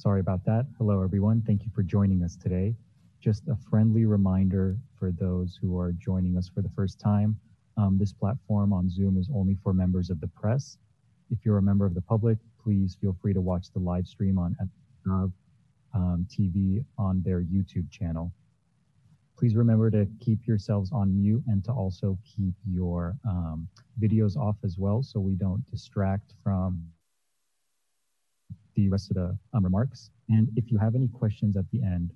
Sorry about that. Hello, everyone. Thank you for joining us today. Just a friendly reminder for those who are joining us for the first time. Um, this platform on Zoom is only for members of the press. If you're a member of the public, please feel free to watch the live stream on um, TV on their YouTube channel. Please remember to keep yourselves on mute and to also keep your um, videos off as well so we don't distract from the rest of the um, remarks. And if you have any questions at the end,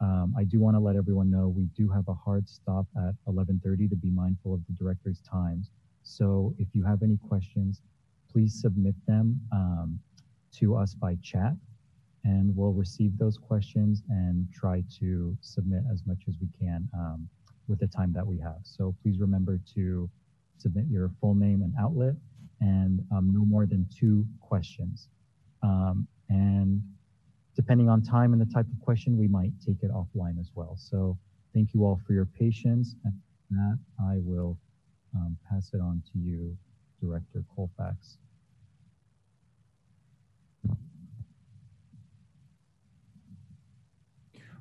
um, I do want to let everyone know we do have a hard stop at 11:30 to be mindful of the director's times. So if you have any questions, please submit them um, to us by chat, and we'll receive those questions and try to submit as much as we can um, with the time that we have. So please remember to submit your full name and outlet, and um, no more than two questions. Um, and depending on time and the type of question, we might take it offline as well. So thank you all for your patience. And that I will um, pass it on to you, Director Colfax.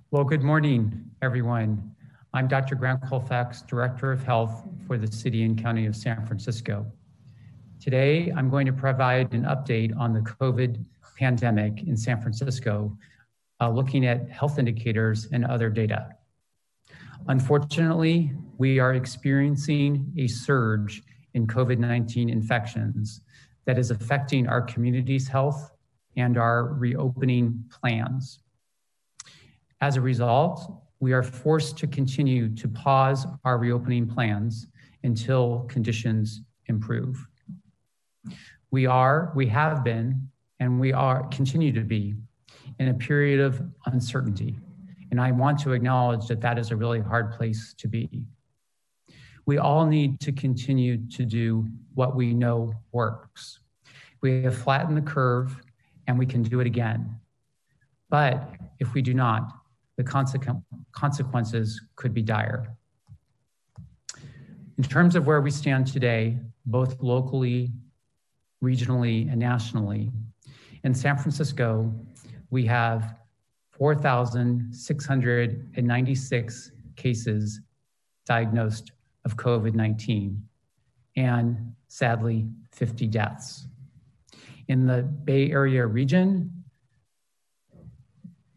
Well, good morning, everyone. I'm Dr. Grant Colfax, Director of Health for the City and County of San Francisco. Today, I'm going to provide an update on the COVID pandemic in San Francisco, uh, looking at health indicators and other data. Unfortunately, we are experiencing a surge in COVID 19 infections that is affecting our community's health and our reopening plans. As a result, we are forced to continue to pause our reopening plans until conditions improve. We are, we have been, and we are continue to be in a period of uncertainty. And I want to acknowledge that that is a really hard place to be. We all need to continue to do what we know works. We have flattened the curve and we can do it again. But if we do not, the consequences could be dire. In terms of where we stand today, both locally regionally and nationally. In San Francisco, we have 4,696 cases diagnosed of COVID 19 and sadly 50 deaths. In the Bay Area region,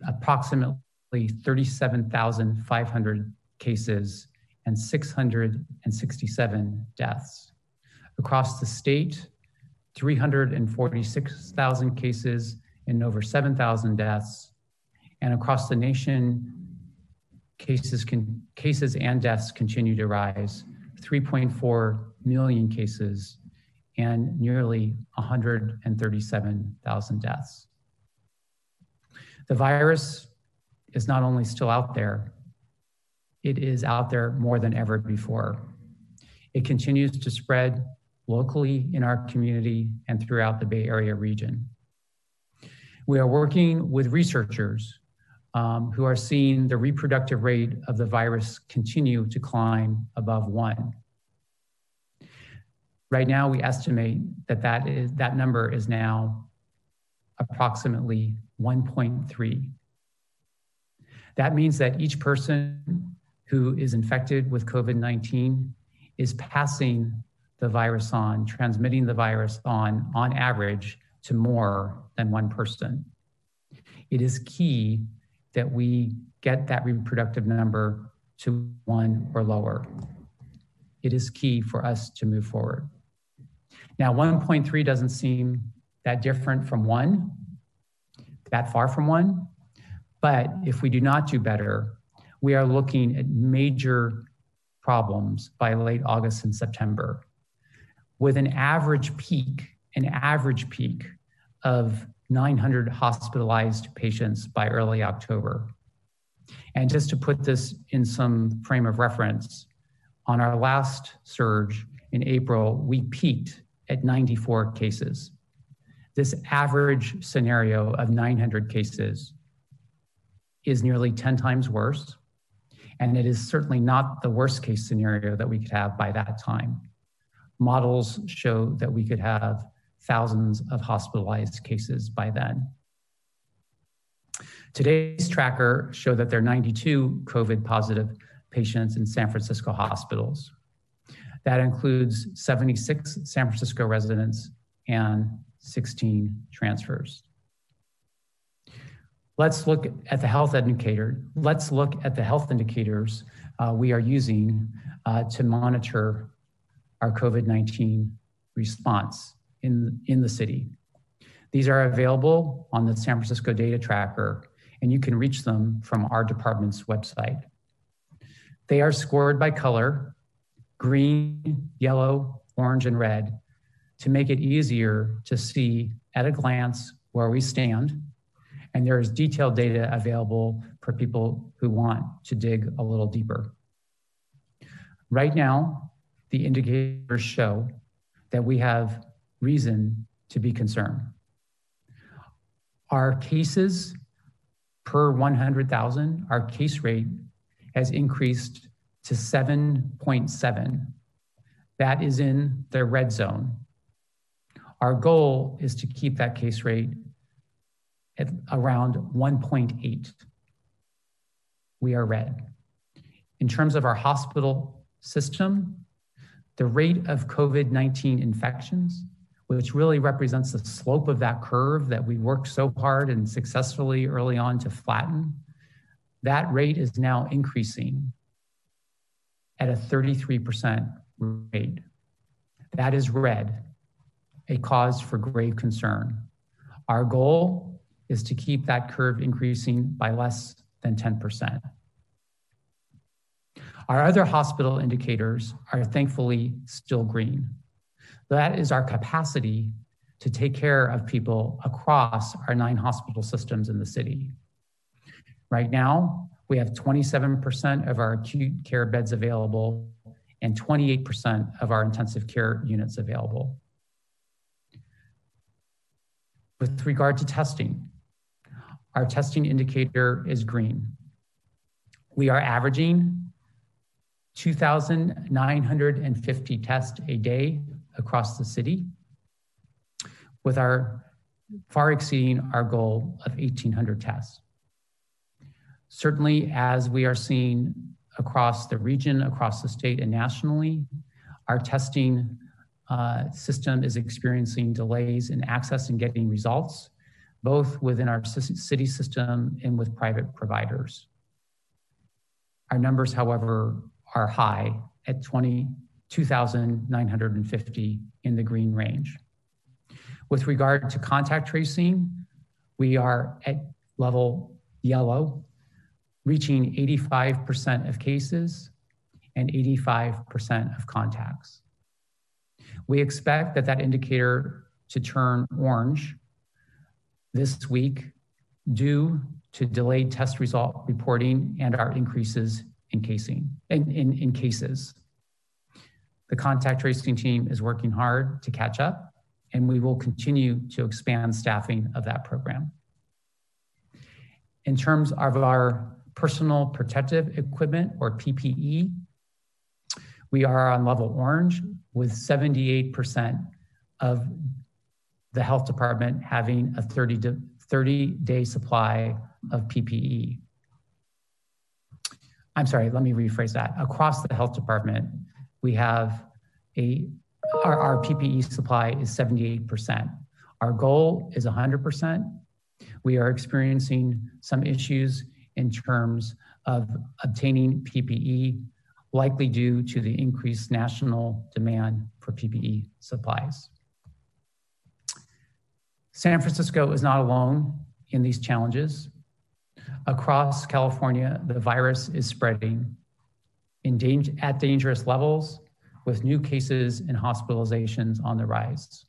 approximately 37,500 cases and 667 deaths. Across the state, 346,000 cases and over 7,000 deaths. And across the nation, cases, can, cases and deaths continue to rise 3.4 million cases and nearly 137,000 deaths. The virus is not only still out there, it is out there more than ever before. It continues to spread locally in our community and throughout the Bay Area region. We are working with researchers um, who are seeing the reproductive rate of the virus continue to climb above one. Right now, we estimate that that, is, that number is now approximately 1.3. That means that each person who is infected with COVID 19 is passing the virus on, transmitting the virus on, on average, to more than one person. It is key that we get that reproductive number to one or lower. It is key for us to move forward. Now, 1.3 doesn't seem that different from one, that far from one. But if we do not do better, we are looking at major problems by late August and September with an average peak, an average peak of 900 hospitalized patients by early October. And just to put this in some frame of reference, on our last surge in April, we peaked at 94 cases. This average scenario of 900 cases is nearly 10 times worse. And it is certainly not the worst case scenario that we could have by that time models show that we could have thousands of hospitalized cases by then. Today's tracker showed that there are 92 COVID positive patients in San Francisco hospitals. That includes 76 San Francisco residents and 16 transfers. Let's look at the health indicator. Let's look at the health indicators uh, we are using uh, to monitor our COVID 19 response in, in the city. These are available on the San Francisco Data Tracker, and you can reach them from our department's website. They are scored by color green, yellow, orange, and red to make it easier to see at a glance where we stand. And there is detailed data available for people who want to dig a little deeper. Right now, the indicators show that we have reason to be concerned. Our cases per 100,000, our case rate has increased to 7.7. That is in the red zone. Our goal is to keep that case rate at around 1.8. We are red. In terms of our hospital system, the rate of COVID 19 infections, which really represents the slope of that curve that we worked so hard and successfully early on to flatten, that rate is now increasing at a 33% rate. That is red, a cause for grave concern. Our goal is to keep that curve increasing by less than 10%. Our other hospital indicators are thankfully still green. That is our capacity to take care of people across our nine hospital systems in the city. Right now, we have 27% of our acute care beds available and 28% of our intensive care units available. With regard to testing, our testing indicator is green. We are averaging 2,950 tests a day across the city, with our far exceeding our goal of 1,800 tests. Certainly, as we are seeing across the region, across the state, and nationally, our testing uh, system is experiencing delays in access and getting results, both within our city system and with private providers. Our numbers, however, are high at 22,950 in the green range. With regard to contact tracing, we are at level yellow reaching 85% of cases and 85% of contacts. We expect that that indicator to turn orange this week due to delayed test result reporting and our increases in casing in, in, in cases. The contact tracing team is working hard to catch up, and we will continue to expand staffing of that program. In terms of our personal protective equipment or PPE. We are on level orange with 78% of the health department having a 30, 30 day supply of PPE. I'm sorry, let me rephrase that. Across the health department, we have a, our, our PPE supply is 78%. Our goal is 100%. We are experiencing some issues in terms of obtaining PPE, likely due to the increased national demand for PPE supplies. San Francisco is not alone in these challenges. Across California, the virus is spreading in danger, at dangerous levels with new cases and hospitalizations on the rise.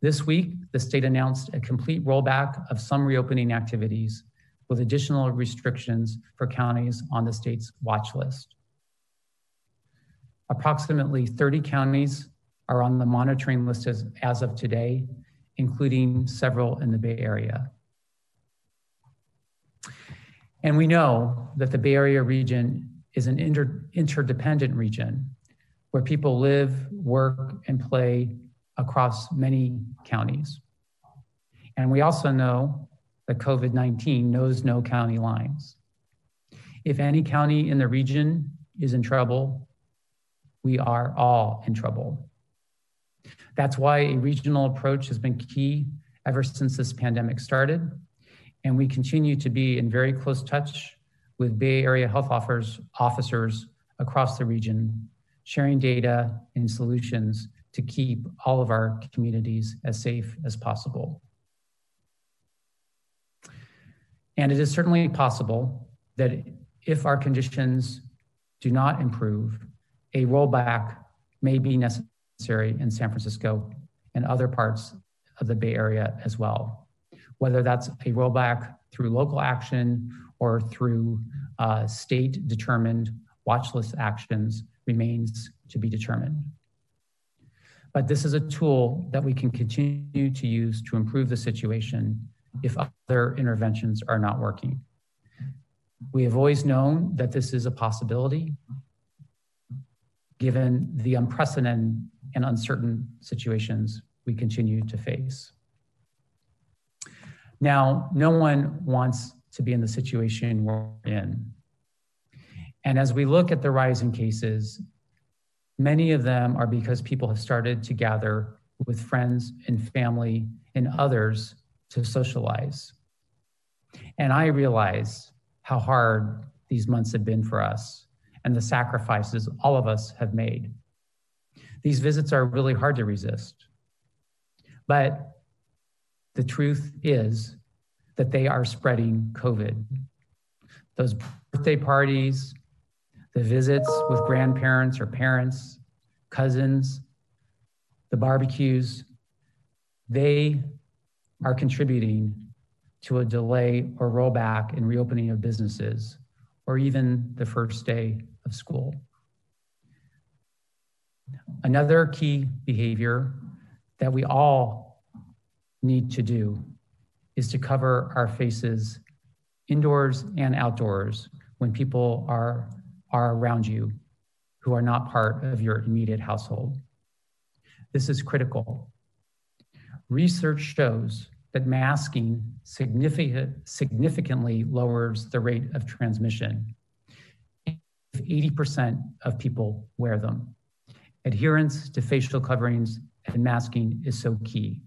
This week, the state announced a complete rollback of some reopening activities with additional restrictions for counties on the state's watch list. Approximately 30 counties are on the monitoring list as, as of today, including several in the Bay Area. And we know that the Bay Area region is an inter, interdependent region where people live, work, and play across many counties. And we also know that COVID 19 knows no county lines. If any county in the region is in trouble, we are all in trouble. That's why a regional approach has been key ever since this pandemic started. And we continue to be in very close touch with Bay Area health officers, officers across the region, sharing data and solutions to keep all of our communities as safe as possible. And it is certainly possible that if our conditions do not improve, a rollback may be necessary in San Francisco and other parts of the Bay Area as well. Whether that's a rollback through local action or through uh, state determined watch list actions remains to be determined. But this is a tool that we can continue to use to improve the situation if other interventions are not working. We have always known that this is a possibility given the unprecedented and uncertain situations we continue to face. Now, no one wants to be in the situation we're in. And as we look at the rise in cases, many of them are because people have started to gather with friends and family and others to socialize. And I realize how hard these months have been for us and the sacrifices all of us have made. These visits are really hard to resist. But the truth is that they are spreading COVID. Those birthday parties, the visits with grandparents or parents, cousins, the barbecues, they are contributing to a delay or rollback in reopening of businesses or even the first day of school. Another key behavior that we all need to do is to cover our faces indoors and outdoors when people are, are around you who are not part of your immediate household. This is critical. Research shows that masking significant, significantly lowers the rate of transmission if 80% of people wear them. Adherence to facial coverings and masking is so key.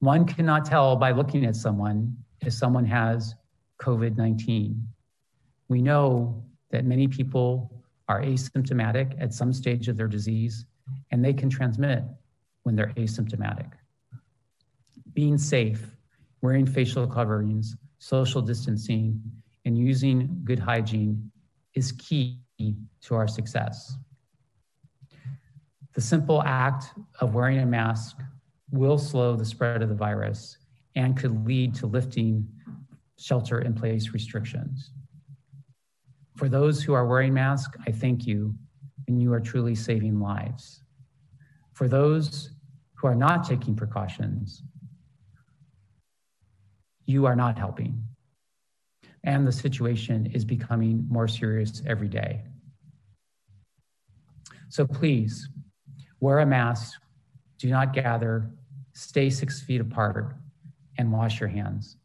One cannot tell by looking at someone if someone has COVID 19. We know that many people are asymptomatic at some stage of their disease, and they can transmit when they're asymptomatic. Being safe, wearing facial coverings, social distancing, and using good hygiene is key to our success. The simple act of wearing a mask will slow the spread of the virus and could lead to lifting shelter in place restrictions. For those who are wearing masks, I thank you, and you are truly saving lives. For those who are not taking precautions, you are not helping. And the situation is becoming more serious every day. So please wear a mask, do not gather, stay six feet apart, and wash your hands.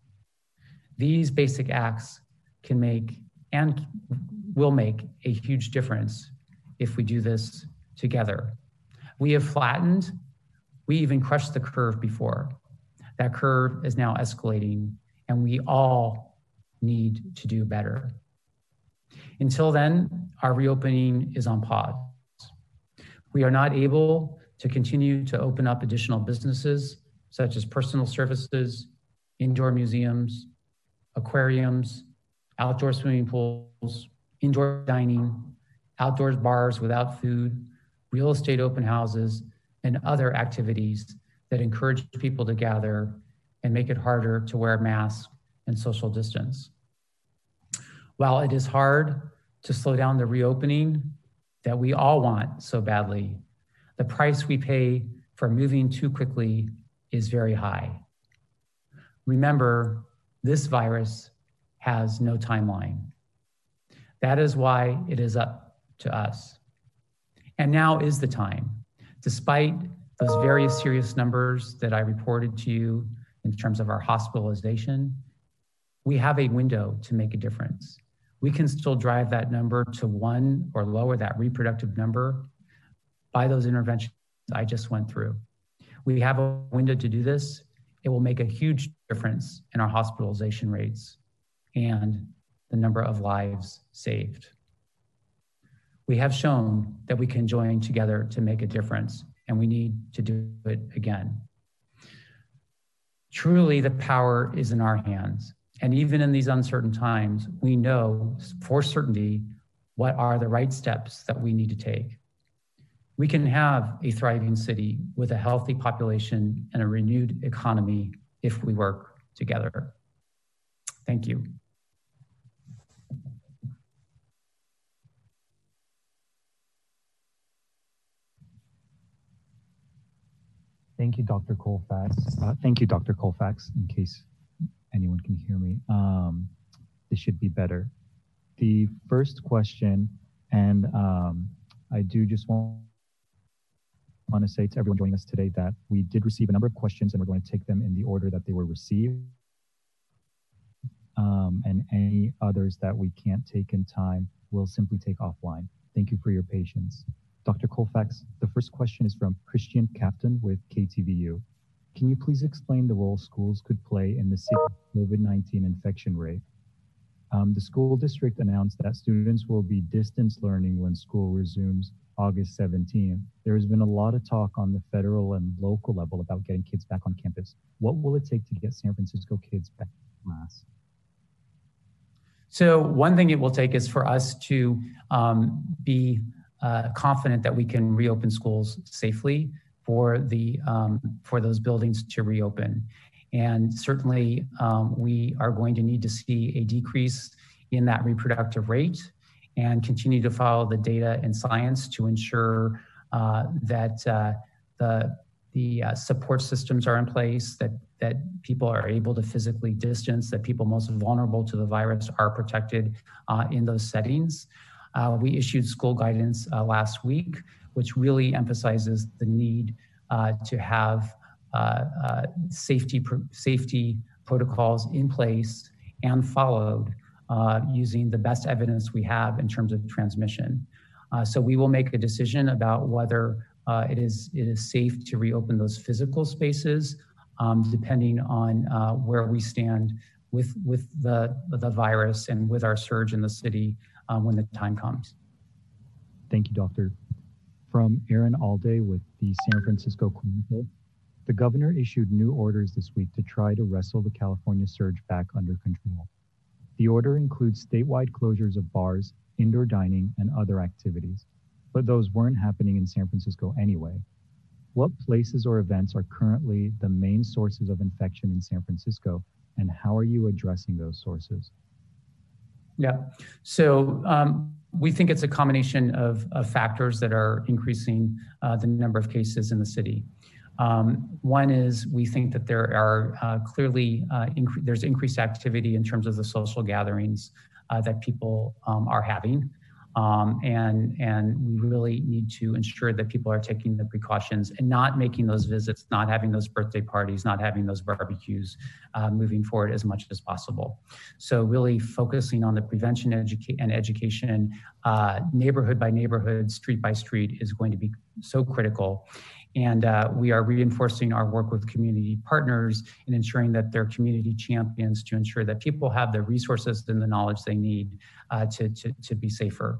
These basic acts can make and will make a huge difference if we do this together. We have flattened, we even crushed the curve before. That curve is now escalating, and we all need to do better. Until then, our reopening is on pause. We are not able to continue to open up additional businesses such as personal services, indoor museums, aquariums, outdoor swimming pools, indoor dining, outdoors bars without food, real estate open houses, and other activities that encourage people to gather and make it harder to wear masks and social distance. While it is hard to slow down the reopening that we all want so badly, the price we pay for moving too quickly is very high. Remember, this virus has no timeline. That is why it is up to us. And now is the time. Despite those very serious numbers that I reported to you in terms of our hospitalization, we have a window to make a difference. We can still drive that number to one or lower that reproductive number by those interventions I just went through. We have a window to do this. It will make a huge difference in our hospitalization rates and the number of lives saved. We have shown that we can join together to make a difference, and we need to do it again. Truly, the power is in our hands. And even in these uncertain times, we know for certainty what are the right steps that we need to take. We can have a thriving city with a healthy population and a renewed economy if we work together. Thank you. Thank you, Dr. Colfax. Uh, thank you, Dr. Colfax, in case anyone can hear me. Um, this should be better. The first question, and um, I do just want want to say to everyone joining us today that we did receive a number of questions and we're going to take them in the order that they were received. Um, and any others that we can't take in time, we'll simply take offline. Thank you for your patience. Dr. Colfax, the first question is from Christian Captain with KTVU. Can you please explain the role schools could play in the COVID-19 infection rate? Um, the school district announced that students will be distance learning when school resumes August 17th. There has been a lot of talk on the federal and local level about getting kids back on campus. What will it take to get San Francisco kids back to class? So one thing it will take is for us to um, be uh, confident that we can reopen schools safely for the um, for those buildings to reopen. And certainly, um, we are going to need to see a decrease in that reproductive rate and continue to follow the data and science to ensure uh, that uh, the, the uh, support systems are in place, that, that people are able to physically distance, that people most vulnerable to the virus are protected uh, in those settings. Uh, we issued school guidance uh, last week, which really emphasizes the need to have safety, safety protocols in place and followed uh, using the best evidence we have in terms of transmission. Uh, so we will make a decision about whether uh, it is it is safe to reopen those physical spaces, um, depending on uh, where we stand with with the the virus and with our surge in the city um, when the time comes. Thank you, Doctor. From Erin Allday with the San Francisco Chronicle. The governor issued new orders this week to try to wrestle the California surge back under control. The order includes statewide closures of bars, indoor dining, and other activities, but those weren't happening in San Francisco anyway. What places or events are currently the main sources of infection in San Francisco, and how are you addressing those sources? Yeah, so um, we think it's a combination of, of factors that are increasing uh, the number of cases in the city. Um, one is we think that there are uh, clearly uh, inc- there's increased activity in terms of the social gatherings uh, that people um, are having. Um, and and we really need to ensure that people are taking the precautions and not making those visits, not having those birthday parties, not having those barbecues, uh, moving forward as much as possible. So really focusing on the prevention educa- and education, uh, neighborhood by neighborhood, street by street, is going to be so critical. And uh, we are reinforcing our work with community partners in ensuring that they're community champions to ensure that people have the resources and the knowledge they need uh, to, to, to, be safer.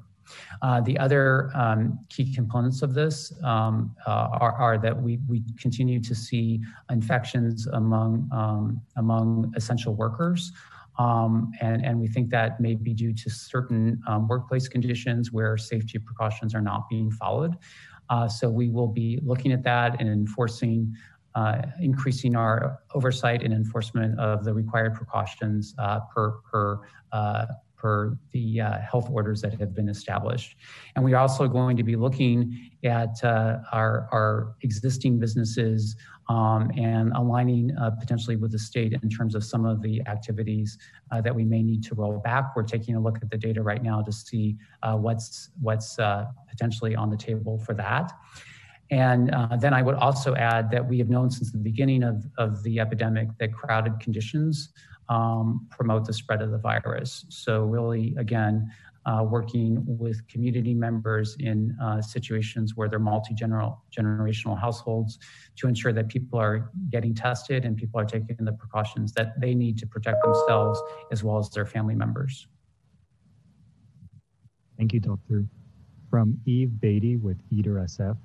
Uh, the other um, key components of this um, uh, are, are, that we, we continue to see infections among, um, among essential workers. Um, and, and we think that may be due to certain um, workplace conditions where safety precautions are not being followed. Uh, so we will be looking at that and enforcing, uh, increasing our oversight and enforcement of the required precautions uh, per per uh, per the uh, health orders that have been established. And we're also going to be looking at uh, our our existing businesses um, and aligning uh, potentially with the state in terms of some of the activities uh, that we may need to roll back. We're taking a look at the data right now to see uh, what's what's uh, potentially on the table for that. And uh, then I would also add that we have known since the beginning of, of the epidemic that crowded conditions um, promote the spread of the virus. So, really, again, uh, working with community members in uh, situations where they're multi generational households to ensure that people are getting tested and people are taking the precautions that they need to protect themselves as well as their family members. Thank you, Doctor. From Eve Batey with Eater SF.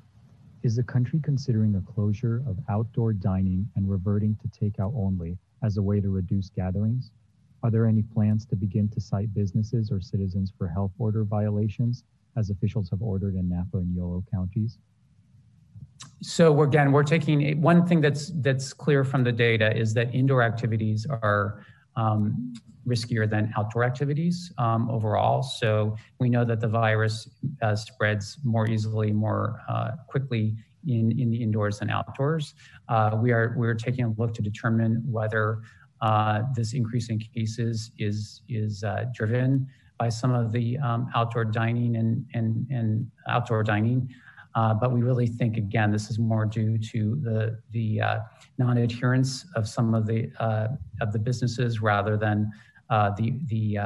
Is the country considering a closure of outdoor dining and reverting to takeout only as a way to reduce gatherings? Are there any plans to begin to cite businesses or citizens for health order violations, as officials have ordered in Napa and Yolo counties? So again, we're taking one thing that's that's clear from the data is that indoor activities are um, riskier than outdoor activities um, overall. So we know that the virus uh, spreads more easily, more uh, quickly in, in the indoors and outdoors. Uh, we are we're taking a look to determine whether uh, this increase in cases is is uh, driven by some of the um, outdoor dining and and and outdoor dining. Uh, but we really think again this is more due to the the uh, non-adherence of some of the uh, of the businesses rather than the the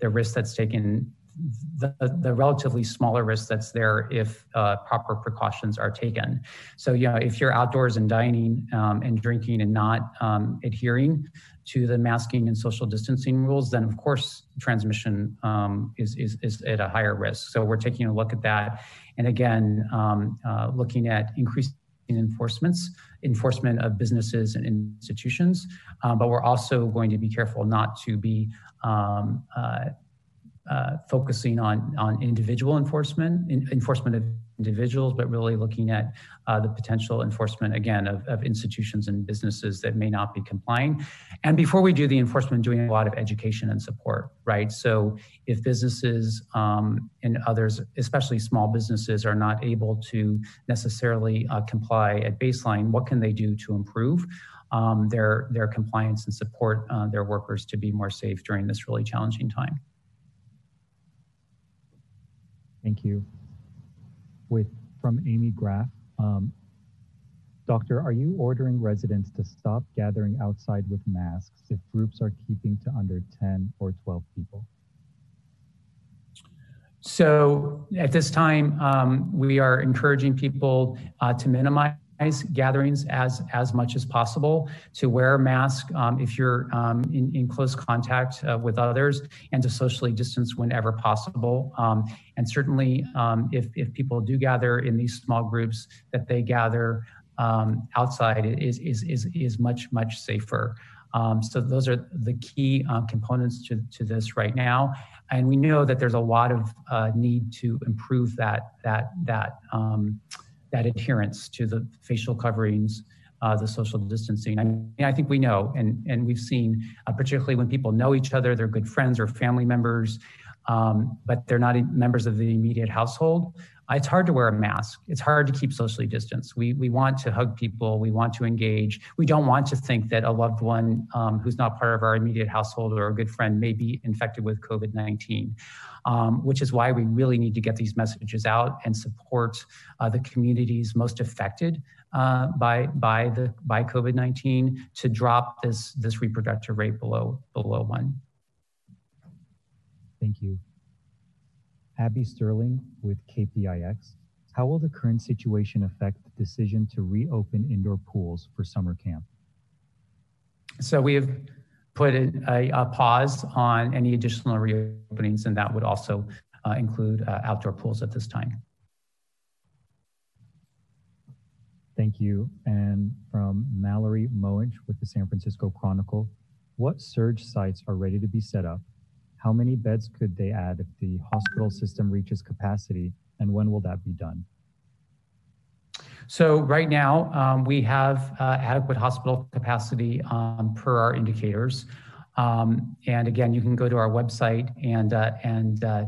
the risk that's taken the, the relatively smaller risk that's there if uh, proper precautions are taken. So, you know, if you're outdoors and dining um, and drinking and not um, adhering to the masking and social distancing rules, then of course transmission um, is, is, is, at a higher risk. So we're taking a look at that. And again, um, uh, looking at increasing enforcements, enforcement of businesses and institutions, uh, but we're also going to be careful not to be um, uh, uh, focusing on on individual enforcement, in, enforcement of individuals, but really looking at uh, the potential enforcement again of, of, institutions and businesses that may not be complying. And before we do the enforcement, doing a lot of education and support, right? So if businesses um, and others, especially small businesses, are not able to necessarily uh, comply at baseline, what can they do to improve? Um, their their compliance and support uh, their workers to be more safe during this really challenging time. Thank you. With from Amy Graff, um, Doctor, are you ordering residents to stop gathering outside with masks if groups are keeping to under 10 or 12 people? So at this time, um, we are encouraging people uh, to minimize gatherings as, as much as possible, to wear a mask um, if you're um, in, in close contact uh, with others, and to socially distance whenever possible. Um, and certainly, um, if, if people do gather in these small groups, that they gather um, outside is, is, is, is much, much safer. Um, so those are the key uh, components to, to this right now. And we know that there's a lot of uh, need to improve that, that, that, that adherence to the facial coverings, uh, the social distancing. I, mean, I think we know, and, and we've seen, uh, particularly when people know each other, they're good friends or family members, um, but they're not members of the immediate household. It's hard to wear a mask. It's hard to keep socially distanced. We, we want to hug people. We want to engage. We don't want to think that a loved one um, who's not part of our immediate household or a good friend may be infected with COVID 19, um, which is why we really need to get these messages out and support uh, the communities most affected uh, by, by, the, by COVID 19 to drop this, this reproductive rate below, below one. Thank you. Abby Sterling with KPIX. How will the current situation affect the decision to reopen indoor pools for summer camp? So we have put a, a pause on any additional reopenings, and that would also uh, include uh, outdoor pools at this time. Thank you. And from Mallory Moench with the San Francisco Chronicle, what surge sites are ready to be set up how many beds could they add if the hospital system reaches capacity, and when will that be done? So right now, um, we have uh, adequate hospital capacity um, per our indicators. Um, and again, you can go to our website and, uh, and uh,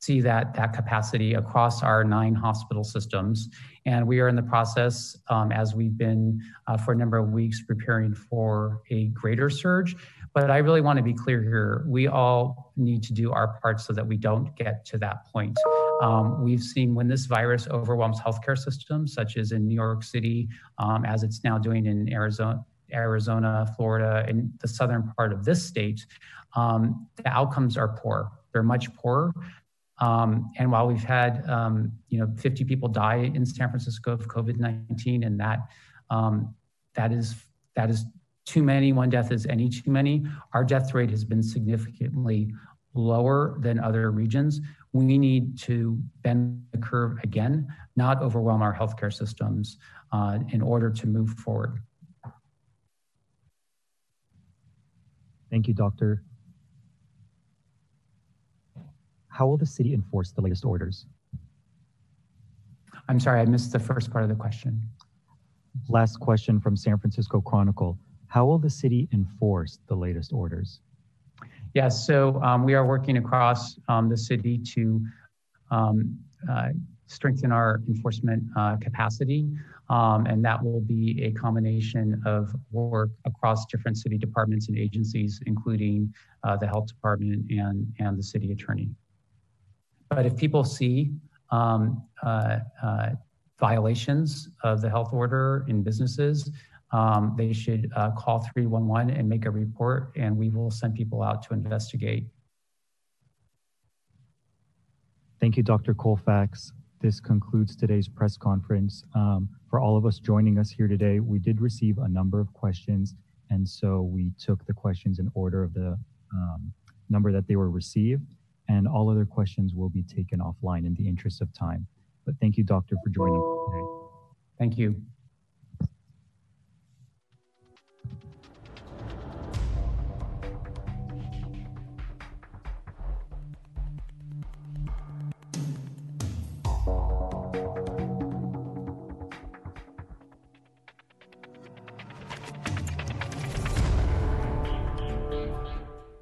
see that, that capacity across our nine hospital systems. And we are in the process, um, as we've been uh, for a number of weeks, preparing for a greater surge. But I really want to be clear here. We all need to do our part so that we don't get to that point. Um, we've seen when this virus overwhelms healthcare systems, such as in New York City, um, as it's now doing in Arizona, Arizona, Florida, and the southern part of this state, um, the outcomes are poor. They're much poorer. Um, and while we've had, um, you know, 50 people die in San Francisco of COVID-19, and that um, that is that is too many. One death is any too many. Our death rate has been significantly lower than other regions. We need to bend the curve again, not overwhelm our healthcare systems uh, in order to move forward. Thank you, Doctor. How will the city enforce the latest orders? I'm sorry, I missed the first part of the question. Last question from San Francisco Chronicle. How will the city enforce the latest orders? Yes, so um, we are working across um, the city to um, uh, strengthen our enforcement uh, capacity. Um, and that will be a combination of work across different city departments and agencies, including uh, the health department and, and the city attorney. But if people see um, uh, uh, violations of the health order in businesses, um, they should uh, call 311 and make a report, and we will send people out to investigate. Thank you, Dr. Colfax this concludes today's press conference. Um, for all of us joining us here today, we did receive a number of questions, and so we took the questions in order of the um, number that they were received, and all other questions will be taken offline in the interest of time. But thank you, Doctor, for joining today. Thank you.